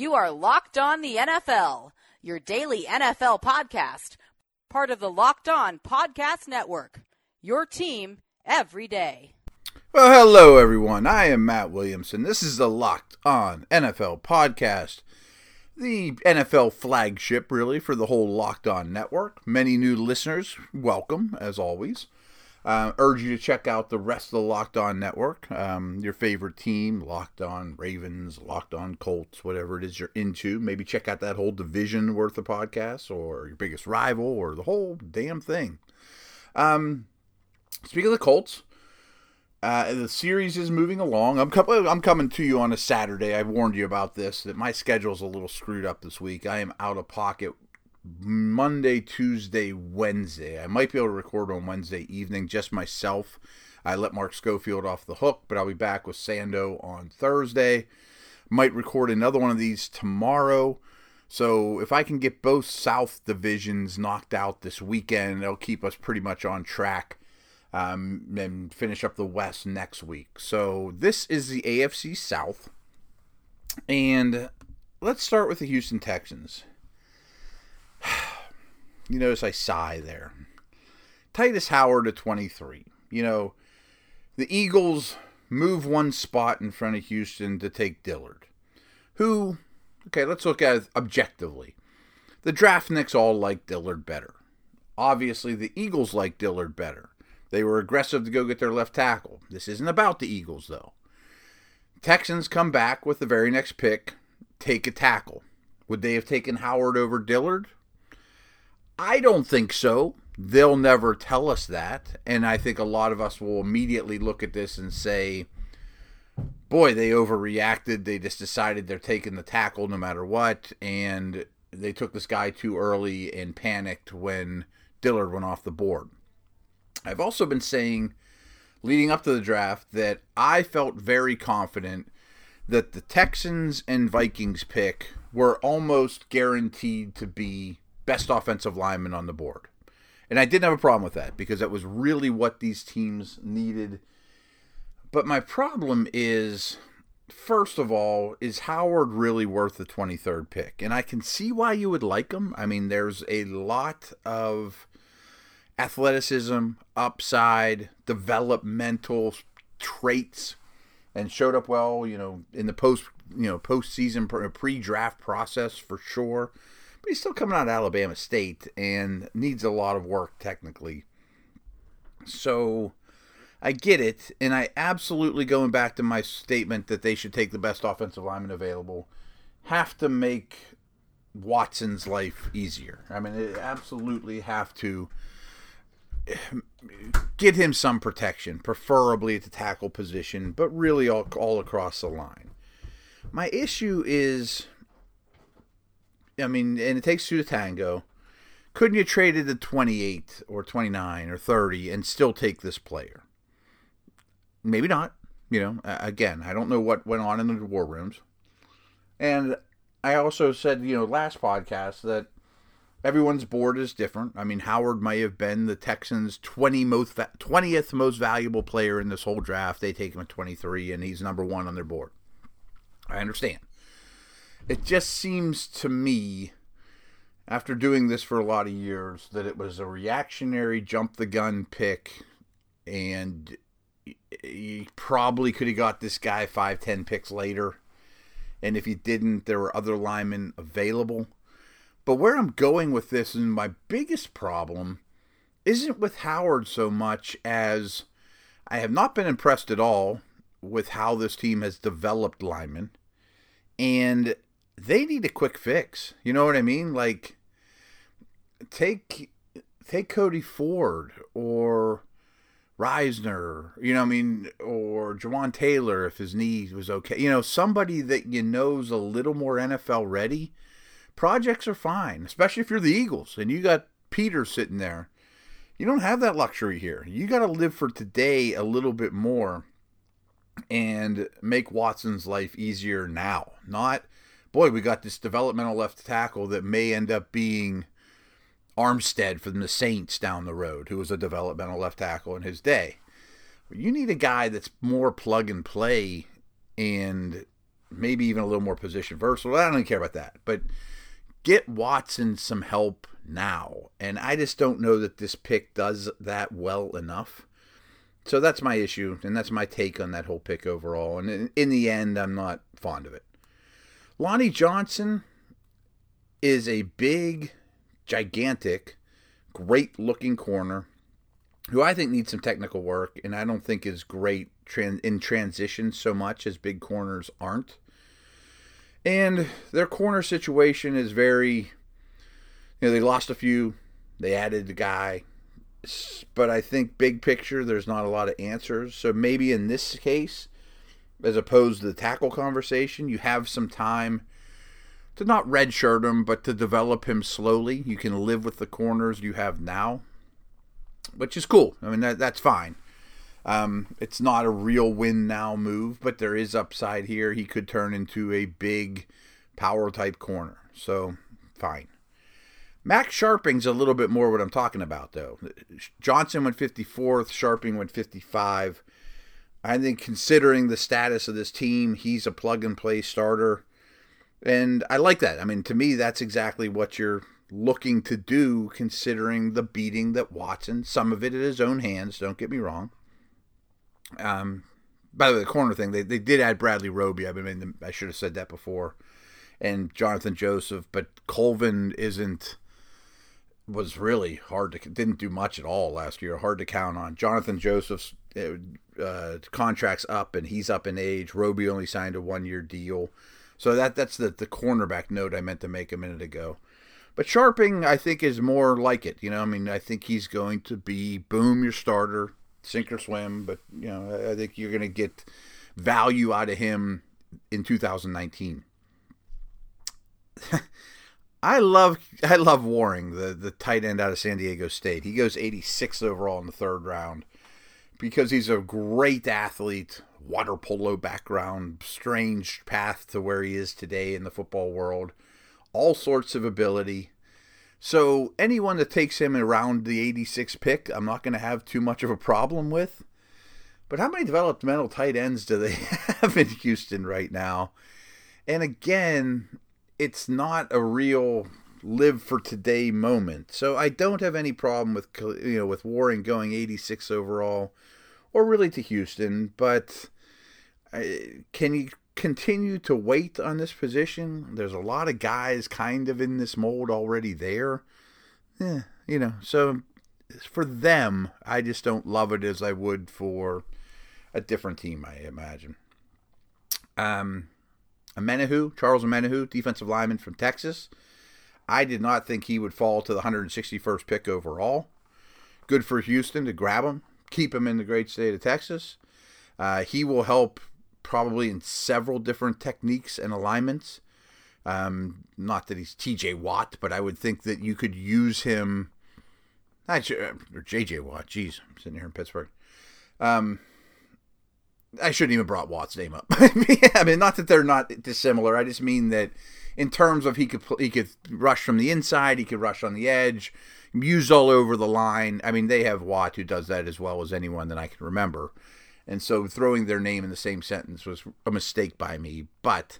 You are Locked On the NFL, your daily NFL podcast, part of the Locked On Podcast Network. Your team every day. Well, hello, everyone. I am Matt Williamson. This is the Locked On NFL podcast, the NFL flagship, really, for the whole Locked On network. Many new listeners, welcome, as always. Uh, urge you to check out the rest of the Locked On network. Um, your favorite team, Locked On Ravens, Locked On Colts, whatever it is you're into. Maybe check out that whole division worth of podcasts, or your biggest rival, or the whole damn thing. Um, speaking of the Colts, uh, the series is moving along. I'm, com- I'm coming to you on a Saturday. I've warned you about this that my schedule's a little screwed up this week. I am out of pocket Monday, Tuesday, Wednesday. I might be able to record on Wednesday evening, just myself. I let Mark Schofield off the hook, but I'll be back with Sando on Thursday. Might record another one of these tomorrow. So if I can get both South divisions knocked out this weekend, it'll keep us pretty much on track um, and finish up the West next week. So this is the AFC South. And let's start with the Houston Texans. You notice I sigh there. Tytus Howard at 23. You know, the Eagles move one spot in front of Houston to take Dillard, who, okay, let's look at it objectively. The draftniks all like Dillard better. Obviously, the Eagles like Dillard better. They were aggressive to go get their left tackle. This isn't about the Eagles, though. Texans come back with the very next pick, take a tackle. Would they have taken Howard over Dillard? I don't think so. They'll never tell us that. And I think a lot of us will immediately look at this and say, boy, they overreacted. They just decided they're taking the tackle no matter what. And they took this guy too early and panicked when Dillard went off the board. I've also been saying leading up to the draft that I felt very confident that the Texans and Vikings pick were almost guaranteed to be best offensive lineman on the board. And I didn't have a problem with that because that was really what these teams needed. But my problem is first of all, is Howard really worth the 23rd pick? And I can see why you would like him. I mean, there's a lot of athleticism, upside, developmental traits, and showed up well, you know, in the post, you know, postseason pre-draft process for sure but he's still coming out of Alabama State and needs a lot of work technically. So I get it, and I absolutely going back to my statement that they should take the best offensive lineman available. Have to make Watson's life easier. I mean, they absolutely have to get him some protection, preferably at the tackle position, but really all, all across the line. My issue is I mean, and it takes two to tango. Couldn't you trade it at 28 or 29 or 30 and still take this player? Maybe not. You know, again, I don't know what went on in the war rooms. And I also said, you know, last podcast that everyone's board is different. I mean, Howard may have been the Texans' 20 most 20th most valuable player in this whole draft. They take him at 23 and he's number 1 on their board. I understand it just seems to me after doing this for a lot of years that it was a reactionary jump the gun pick and you probably could have got this guy five ten picks later. And if you didn't there were other linemen available. But where i'm going with this and my biggest problem isn't with howard so much as i have not been impressed at all with how this team has developed linemen. And they need a quick fix. You know what I mean? Like take take Cody Ford or Risner, you know, I mean, or Jawaan Taylor if his knee was okay. You know, somebody that you know's a little more NFL ready. Projects are fine, especially if you're the Eagles and you got Peter sitting there. You don't have that luxury here. You got to live for today a little bit more and make Watson's life easier now, not boy, we got this developmental left tackle that may end up being Armstead from the Saints down the road, who was a developmental left tackle in his day. You need a guy that's more plug and play and maybe even a little more position versatile. I don't even care about that. But get Watson some help now. And I just don't know that this pick does that well enough. So that's my issue, and that's my take on that whole pick overall. And in, in the end, I'm not fond of it. Lonnie Johnson is a big, gigantic, great looking corner who I think needs some technical work, and I don't think is great in transition so much as big corners aren't. And their corner situation is very, you know, they lost a few, they added the guy, but I think big picture, there's not a lot of answers. So maybe in this case, as opposed to the tackle conversation, you have some time to not redshirt him, but to develop him slowly. You can live with the corners you have now, which is cool. I mean, that, that's fine. Um, it's not a real win now move, but there is upside here. He could turn into a big power type corner. So, fine. Max Scharping's a little bit more what I'm talking about, though. Johnson went 54th, Scharping went 55. I think considering the status of this team, he's a plug and play starter. And I like that. I mean, to me, that's exactly what you're looking to do, considering the beating that Watson, some of it in his own hands, don't get me wrong. Um, by the way, the corner thing, they, they did add Bradley Roby. I mean, I should have said that before. And Jonathan Joseph, but Colvin isn't was really hard to didn't do much at all last year. Hard to count on. Jonathan Joseph's uh, uh, contracts up, and he's up in age. Roby only signed a one year deal, so that that's the the cornerback note I meant to make a minute ago. But Scharping, I think, is more like it. You know, I mean, I think he's going to be boom your starter, sink or swim. But you know, I think you're going to get value out of him in 2019. I love I love Warring, the the tight end out of San Diego State. He goes 86th overall in the third round because he's a great athlete, water polo background, strange path to where he is today in the football world, all sorts of ability. So anyone that takes him around the 86 pick, I'm not going to have too much of a problem with. But how many developmental tight ends do they have in Houston right now? And again, it's not a real live for today moment. So I don't have any problem with you know with Warring going 86 overall or really to Houston, but can you continue to wait on this position? There's a lot of guys kind of in this mold already there. Yeah, you know, so for them, I just don't love it as I would for a different team, I imagine. Um, Omenihu, Charles Omenihu, defensive lineman from Texas. I did not think he would fall to the 161st pick overall. Good for Houston to grab him, keep him in the great state of Texas. Uh, he will help probably in several different techniques and alignments. Um, not that he's TJ Watt, but I would think that you could use him. Not, or JJ Watt. Jeez, I'm sitting here in Pittsburgh. Um, I shouldn't even brought Watt's name up. I mean, not that they're not dissimilar. I just mean that in terms of he could he could rush from the inside, he could rush on the edge, use all over the line. I mean, they have Watt who does that as well as anyone that I can remember. And so throwing their name in the same sentence was a mistake by me, but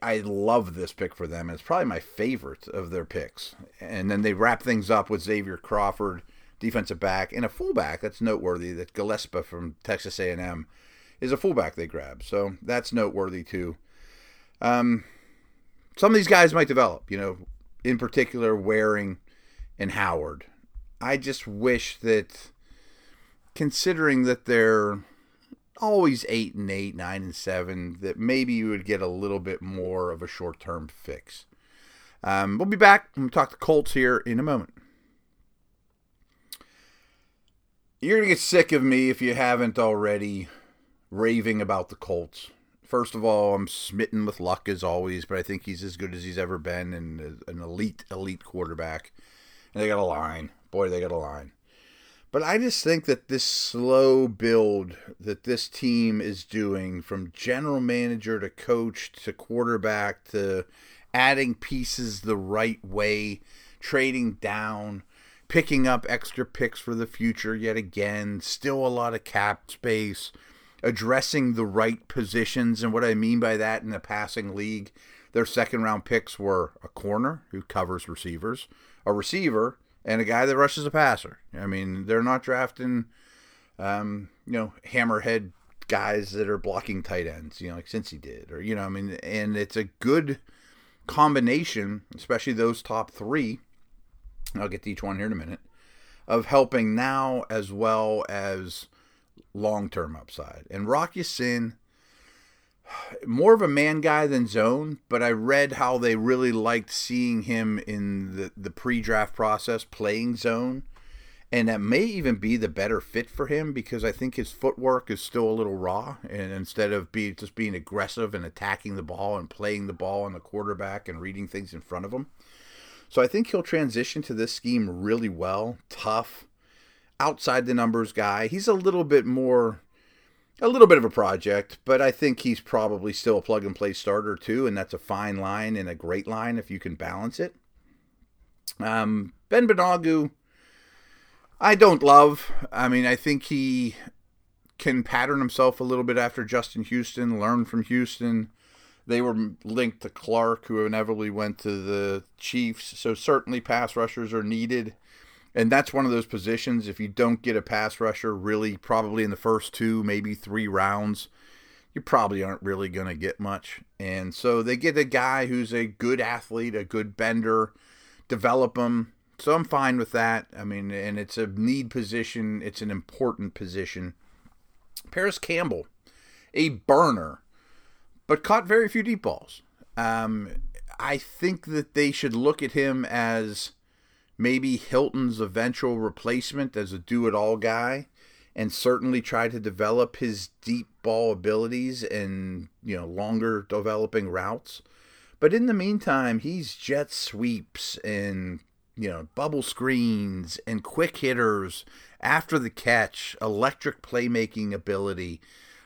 I love this pick for them. It's probably my favorite of their picks. And then they wrap things up with Xavier Crawford defensive back, and a fullback that's noteworthy. That Gillespie from Texas A&M is a fullback they grab, so that's noteworthy too. Um, some of these guys might develop, you know, in particular Warring and Howard. I just wish that, considering that they're always eight and eight, nine and seven, that maybe you would get a little bit more of a short term fix. Um, we'll be back. We'll talk to Colts here in a moment. You're going to get sick of me if you haven't already raving about the Colts. First of all, I'm smitten with luck as always, but I think he's as good as he's ever been and an elite, elite quarterback. And they got a line. Boy, they got a line. But I just think that this slow build that this team is doing from general manager to coach to quarterback to adding pieces the right way, trading down, picking up extra picks for the future yet again. Still a lot of cap space. addressing the right positions. And what I mean by that in the passing league, their second round picks were a corner who covers receivers, a receiver, and a guy that rushes a passer. I mean, they're not drafting, um, you know, hammerhead guys that are blocking tight ends, you know, like Cincy did, or you know, I mean, and it's a good combination, especially those top three. I'll get to each one here in a minute of helping now as well as long term upside. And Rock Ya-Sin, more of a man guy than zone, but I read how they really liked seeing him in the, the pre draft process playing zone. And that may even be the better fit for him because I think his footwork is still a little raw. And instead of be, just being aggressive and attacking the ball and playing the ball on the quarterback and reading things in front of him. So I think he'll transition to this scheme really well. Tough, outside the numbers guy. He's a little bit more a little bit of a project, but I think he's probably still a plug and play starter too, and that's a fine line and a great line if you can balance it. Um, ben Banogu, I don't love. I mean, I think he can pattern himself a little bit after Justin Houston, learn from Houston. They were linked to Clark, who inevitably went to the Chiefs, so certainly pass rushers are needed and that's one of those positions. If you don't get a pass rusher, really, probably in the first two, maybe three rounds, you probably aren't really going to get much. And so they get a guy who's a good athlete, a good bender, develop him. So I'm fine with that. I mean, and it's a need position, it's an important position. Parris Campbell, a burner, but caught very few deep balls. Um, I think that they should look at him as maybe Hilton's eventual replacement as a do it all guy and certainly try to develop his deep ball abilities and, you know, longer developing routes. But in the meantime, he's jet sweeps and, you know, bubble screens and quick hitters after the catch, electric playmaking ability.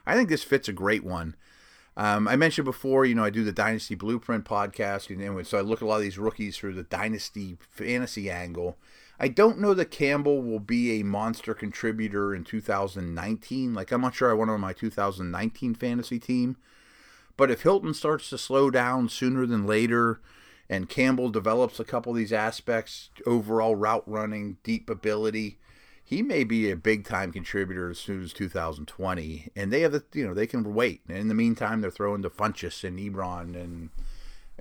I think this fits a great one. Um, I mentioned before, you know, I do the Dynasty Blueprint podcast, and so I look at a lot of these rookies through the Dynasty fantasy angle. I don't know that Campbell will be a monster contributor in 2019. Like, I'm not sure I want him on my 2019 fantasy team. But if Hilton starts to slow down sooner than later, and Campbell develops a couple of these aspects overall route running, deep ability he may be a big time contributor as soon as 2020. And they have the, you know, they can wait. And in the meantime, they're throwing to Funchess and Ebron and,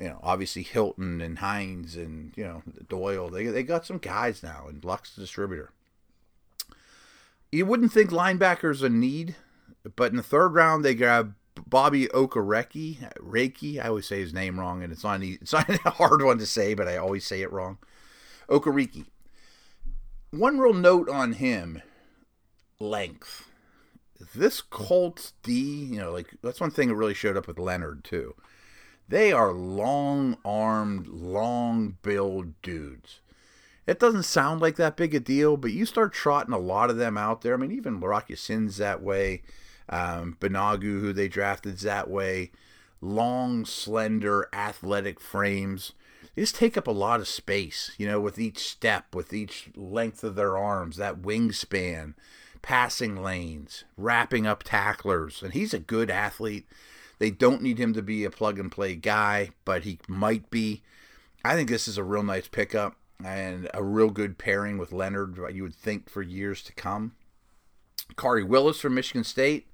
you know, obviously Hilton and Hines and, you know, Doyle. They, they got some guys now and Luck's the distributor. You wouldn't think linebackers a need, but in the third round, they grab Bobby Okereke. Reiki, I always say his name wrong, and it's not, it's not a hard one to say, but I always say it wrong. Okereke one real note on him length. This Colts D, you know, like that's one thing that really showed up with Leonard too. They are long armed, long billed dudes. It doesn't sound like that big a deal, but you start trotting a lot of them out there. I mean, even Rock Ya-Sin's that way. Um, Banogu, who they drafted, that way. Long, slender, athletic frames just take up a lot of space, you know, with each step, with each length of their arms, that wingspan, passing lanes, wrapping up tacklers. And he's a good athlete. They don't need him to be a plug and play guy, but he might be. I think this is a real nice pickup and a real good pairing with Leonard, you would think, for years to come. Khari Willis from Michigan State.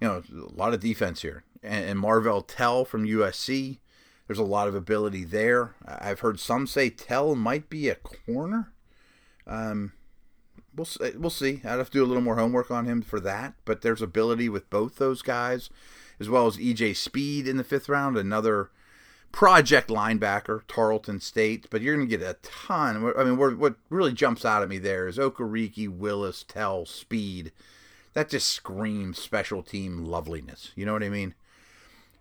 You know, a lot of defense here. And, and Marvell Tell from USC. There's a lot of ability there. I've heard some say Tell might be a corner. Um, we'll we'll see. I'd have to do a little more homework on him for that. But there's ability with both those guys, as well as EJ Speed in the fifth round, another project linebacker, Tarleton State. But you're going to get a ton. I mean, what really jumps out at me there is Okereke, Willis, Tell, Speed. That just screams special team loveliness. You know what I mean?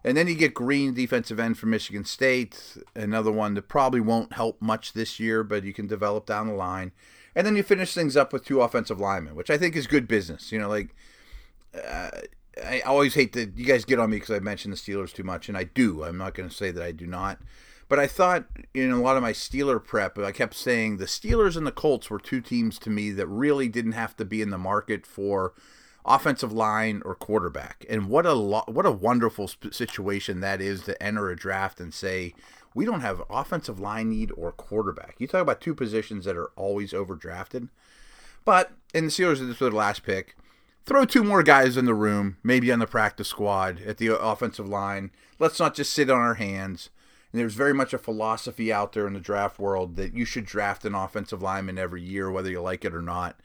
And then you get Green, defensive end from Michigan State, another one that probably won't help much this year, but you can develop down the line. And then you finish things up with two offensive linemen, which I think is good business. You know, like uh, I always hate that you guys get on me because I mentioned the Steelers too much, and I do. I'm not going to say that I do not. But I thought in a lot of my Steeler prep, I kept saying the Steelers and the Colts were two teams to me that really didn't have to be in the market for offensive line or quarterback. And what a lo- what a wonderful sp- situation that is to enter a draft and say we don't have offensive line need or quarterback. You talk about two positions that are always overdrafted. But in the Steelers, this was the last pick. Throw two more guys in the room, maybe on the practice squad at the offensive line. Let's not just sit on our hands. And there's very much a philosophy out there in the draft world that you should draft an offensive lineman every year, whether you like it or not.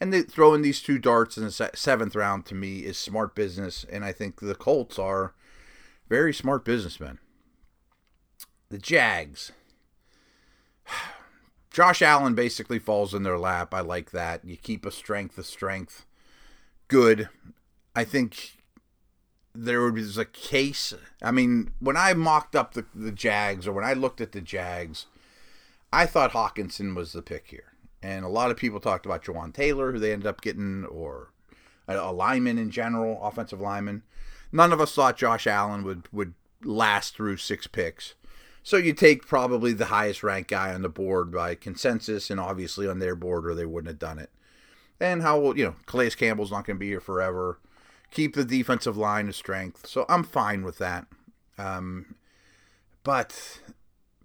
And they, throwing these two darts in the seventh round to me is smart business, and I think the Colts are very smart businessmen. The Jags. Josh Allen basically falls in their lap. I like that. You keep a strength a strength. Good. I think there was a case. I mean, when I mocked up the, the Jags or when I looked at the Jags, I thought Hockenson was the pick here. And a lot of people talked about Jawaan Taylor, who they ended up getting, or a, a lineman in general, offensive lineman. None of us thought Josh Allen would, would last through six picks. So you take probably the highest ranked guy on the board by consensus, and obviously on their board, or they wouldn't have done it. And how you know Calais Campbell's not going to be here forever. Keep the defensive line of strength, so I'm fine with that. Um, but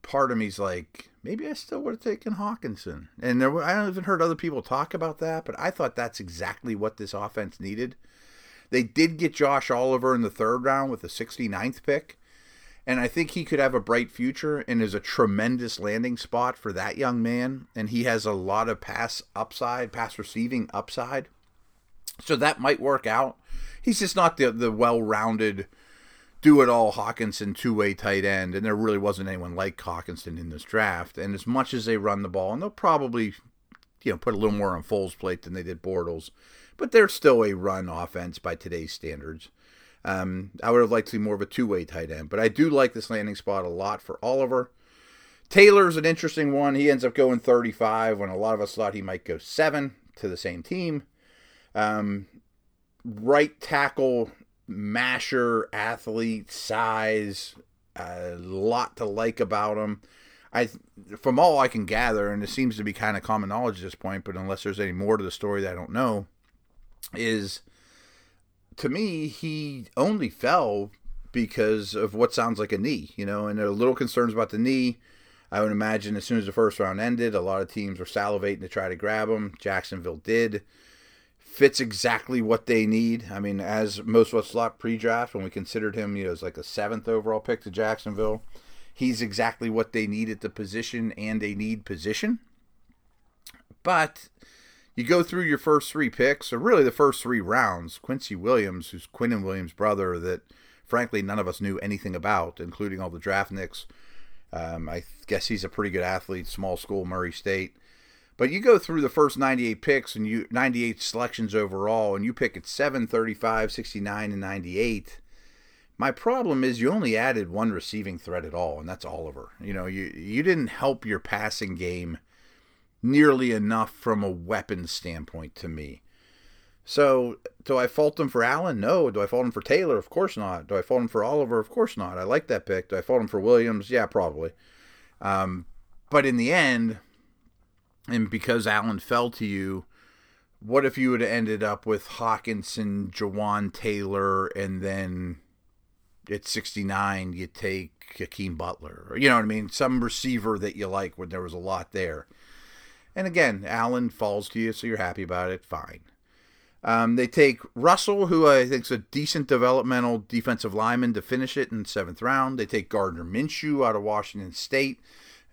part of me's like, maybe I still would have taken Hockenson. And there, I haven't even heard other people talk about that, but I thought that's exactly what this offense needed. They did get Josh Oliver in the third round with the 69th pick. And I think he could have a bright future and is a tremendous landing spot for that young man. And he has a lot of pass upside, pass receiving upside. So that might work out. He's just not the, the well rounded do it all Hockenson two way tight end, and there really wasn't anyone like Hockenson in this draft. And as much as they run the ball, and they'll probably, you know, put a little more on Foles' plate than they did Bortles, but they're still a run offense by today's standards. Um, I would have liked to see more of a two way tight end, but I do like this landing spot a lot for Oliver. Taylor's an interesting one. He ends up going 35 when a lot of us thought he might go seven to the same team. Um, right tackle masher athlete, size, a lot to like about him. I, from all I can gather, and it seems to be kind of common knowledge at this point, but unless there's any more to the story that I don't know, is to me he only fell because of what sounds like a knee, you know, and there are little concerns about the knee. I would imagine as soon as the first round ended, a lot of teams were salivating to try to grab him. Jacksonville did fits exactly what they need. I mean, as most of us thought pre-draft when we considered him, you know, as like a seventh overall pick to Jacksonville, he's exactly what they need at the position and a need position. But you go through your first three picks, or really the first three rounds. Quincy Williams, who's Quinnen Williams' brother, that frankly none of us knew anything about, including all the draftniks. Um, I guess he's a pretty good athlete, small school, Murray State. But you go through the first 98 picks and you 98 selections overall, and you pick at 7, 35, 69, and 98. My problem is you only added one receiving threat at all, and that's Oliver. You know, you you didn't help your passing game nearly enough from a weapon standpoint to me. So, do I fault him for Allen? No. Do I fault him for Taylor? Of course not. Do I fault him for Oliver? Of course not. I like that pick. Do I fault him for Williams? Yeah, probably. Um, but in the end, and because Allen fell to you, what if you would have ended up with Hockenson, Jawaan Taylor, and then at 69 you take Hakeem Butler, you know what I mean, some receiver that you like when there was a lot there. And again, Allen falls to you, so you're happy about it. Fine. Um, they take Russell, who I think is a decent developmental defensive lineman, to finish it in seventh round. They take Gardner Minshew out of Washington State.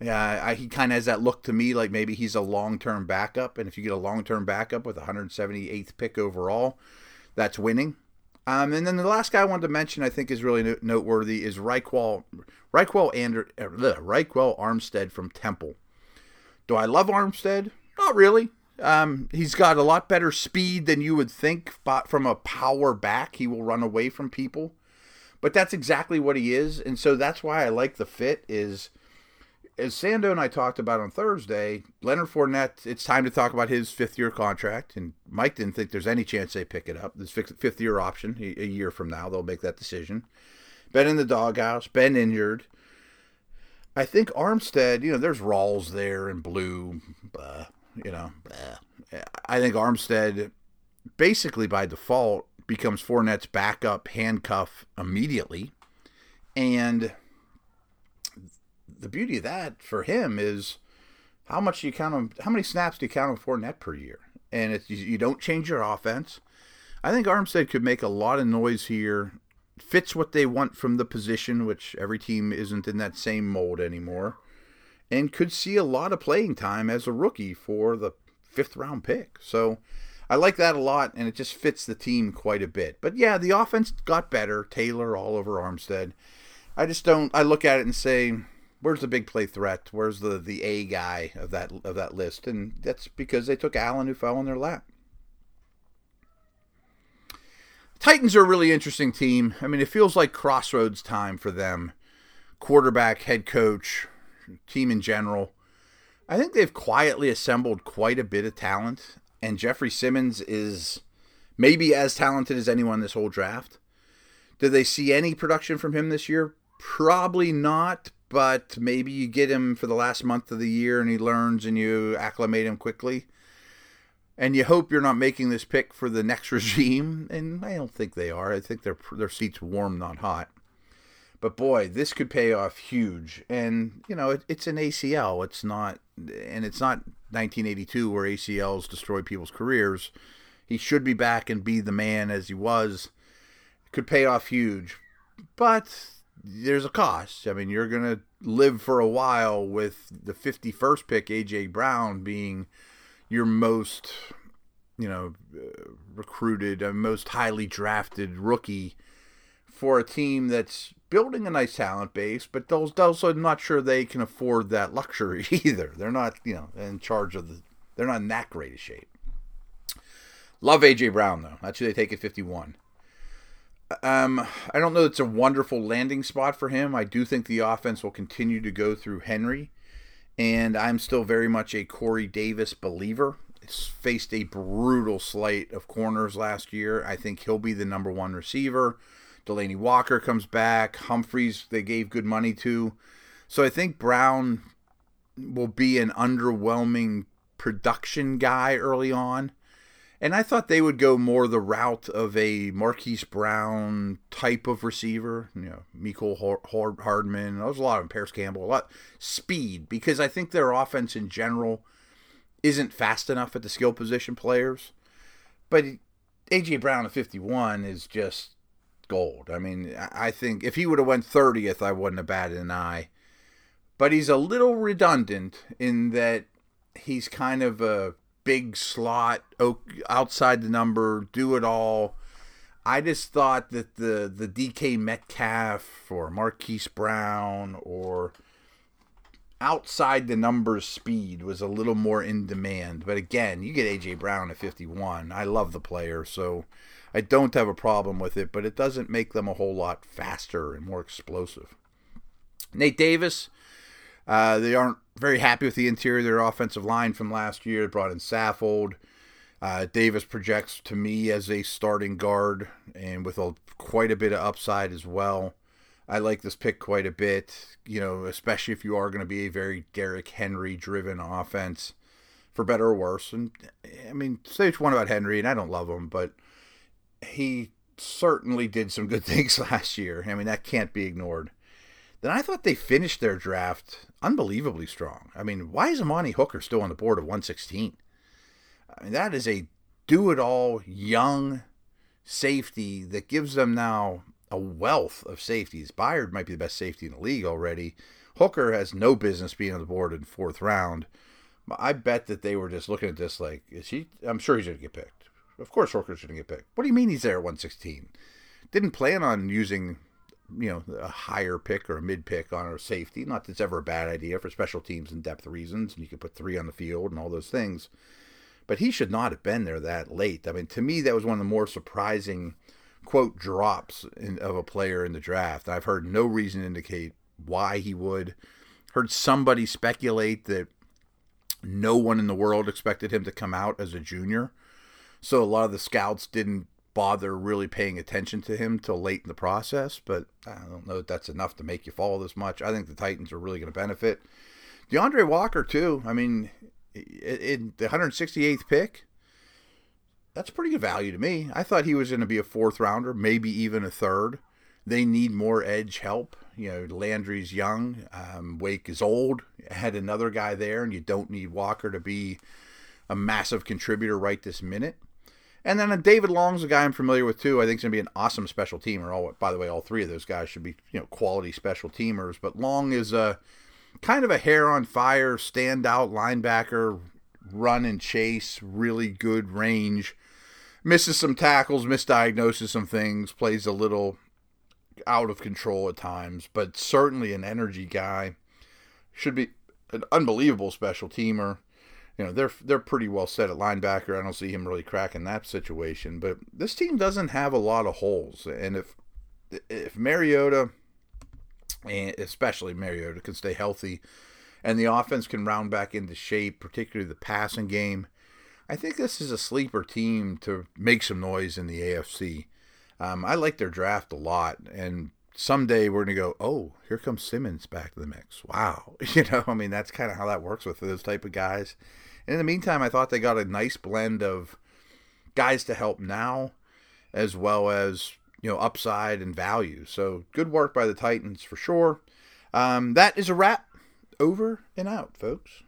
Yeah, he kind of has that look to me like maybe he's a long term backup. And if you get a long term backup with 178th pick overall, that's winning. Um, and then the last guy I wanted to mention, I think, is really noteworthy is Ryquell, Ryquell, Ander, uh, Ryquell Armstead from Temple. Do I love Armstead? Not really. Um, he's got a lot better speed than you would think, but from a power back, he will run away from people. But that's exactly what he is, and so that's why I like the fit. Is as Sando and I talked about on Thursday, Leonard Fournette, it's time to talk about his fifth year contract. And Mike didn't think there's any chance they pick it up. This fifth year option, a year from now, they'll make that decision. Ben in the doghouse, Ben injured. I think Armstead, you know, there's Rawls there and Blue, blah, you know. Blah. I think Armstead basically by default becomes Fournette's backup handcuff immediately. And the beauty of that for him is how much do you count on, how many snaps do you count on net per year? And it's, you don't change your offense. I think Armstead could make a lot of noise here. Fits what they want from the position, which every team isn't in that same mold anymore. And could see a lot of playing time as a rookie for the fifth round pick. So I like that a lot, and it just fits the team quite a bit. But yeah, the offense got better. Taylor all over Armstead. I just don't. I look at it and say, where's the big play threat? Where's the the A guy of that of that list? And that's because they took Allen, who fell in their lap. Titans are a really interesting team. I mean, it feels like crossroads time for them. Quarterback, head coach, team in general. I think they've quietly assembled quite a bit of talent, and Jeffrey Simmons is maybe as talented as anyone this whole draft. Did they see any production from him this year? Probably not, but maybe you get him for the last month of the year and he learns and you acclimate him quickly and you hope you're not making this pick for the next regime. And I don't think they are. I think their their seats warm, not hot. But boy, this could pay off huge. And you know, it, it's an ACL. It's not, and it's not 1982 where ACLs destroy people's careers. He should be back and be the man as he was. could pay off huge, but there's a cost. I mean, you're gonna live for a while with the 51st pick, AJ Brown, being your most, you know, uh, recruited, uh, most highly drafted rookie for a team that's building a nice talent base, but those also not sure they can afford that luxury either. They're not, you know, in charge of the. They're not in that great a shape. Love AJ Brown though. That's who they take at 51. Um, I don't know. It's a wonderful landing spot for him. I do think the offense will continue to go through Henry and I'm still very much a Corey Davis believer. It's faced a brutal slate of corners last year. I think he'll be the number one receiver. Delanie Walker comes back. Humphries, they gave good money to. So I think Brown will be an underwhelming production guy early on. And I thought they would go more the route of a Marquise Brown type of receiver, you know, Mecole Hardman. There was a lot of them, Parris Campbell, a lot speed because I think their offense in general isn't fast enough at the skill position players. But AJ Brown at 51 is just gold. I mean, I think if he would have went 30th, I wouldn't have batted an eye. But he's a little redundant in that he's kind of a big slot, outside the number, do it all. I just thought that the the DK Metcalf or Marquise Brown or outside the numbers speed was a little more in demand. But again, you get AJ Brown at 51. I love the player, so I don't have a problem with it, but it doesn't make them a whole lot faster and more explosive. Nate Davis, uh, they aren't very happy with the interior of their offensive line from last year. They brought in Saffold. Uh, Davis projects to me as a starting guard and with a, quite a bit of upside as well. I like this pick quite a bit, you know, especially if you are going to be a very Derrick Henry driven offense, for better or worse. And I mean, say what you want about Henry, and I don't love him, but he certainly did some good things last year. I mean, that can't be ignored then I thought they finished their draft unbelievably strong. I mean, why is Amani Hooker still on the board of 116? I mean, that is a do it all young safety that gives them now a wealth of safeties. Byard might be the best safety in the league already. Hooker has no business being on the board in fourth round. I bet that they were just looking at this like, is he? I'm sure he's going to get picked. Of course, Hooker's going to get picked. What do you mean he's there at 116? Didn't plan on using you know a higher pick or a mid pick on a safety. Not that it's ever a bad idea for special teams and depth reasons, and you can put three on the field and all those things. But he should not have been there that late. I mean, to me, that was one of the more surprising quote drops in, of a player in the draft. I've heard no reason indicate why he would. Heard somebody speculate that no one in the world expected him to come out as a junior. So a lot of the scouts didn't bother really paying attention to him till late in the process, but I don't know that that's enough to make you follow this much. I think the Titans are really going to benefit. D'Andre Walker, too. I mean, in the 168th pick, that's pretty good value to me. I thought he was going to be a fourth rounder, maybe even a third. They need more edge help. You know, Landry's young, um, Wake is old. Had another guy there, and you don't need Walker to be a massive contributor right this minute. And then David Long's a guy I'm familiar with too. I think he's going to be an awesome special teamer. All, by the way, all three of those guys should be you know quality special teamers. But Long is a kind of a hair on fire, standout linebacker, run and chase, really good range. Misses some tackles, misdiagnoses some things, plays a little out of control at times, but certainly an energy guy. Should be an unbelievable special teamer you know they're they're pretty well set at linebacker. I don't see him really cracking that situation. But this team doesn't have a lot of holes, and if if Mariota, and especially Mariota, can stay healthy, and the offense can round back into shape, particularly the passing game, I think this is a sleeper team to make some noise in the AFC. Um, I like their draft a lot, and someday we're going to go, oh, here comes Simmons back to the mix. Wow. You know, I mean, that's kind of how that works with those type of guys. And in the meantime, I thought they got a nice blend of guys to help now, as well as you know upside and value. So good work by the Titans for sure. Um, that is a wrap. Over and out, folks.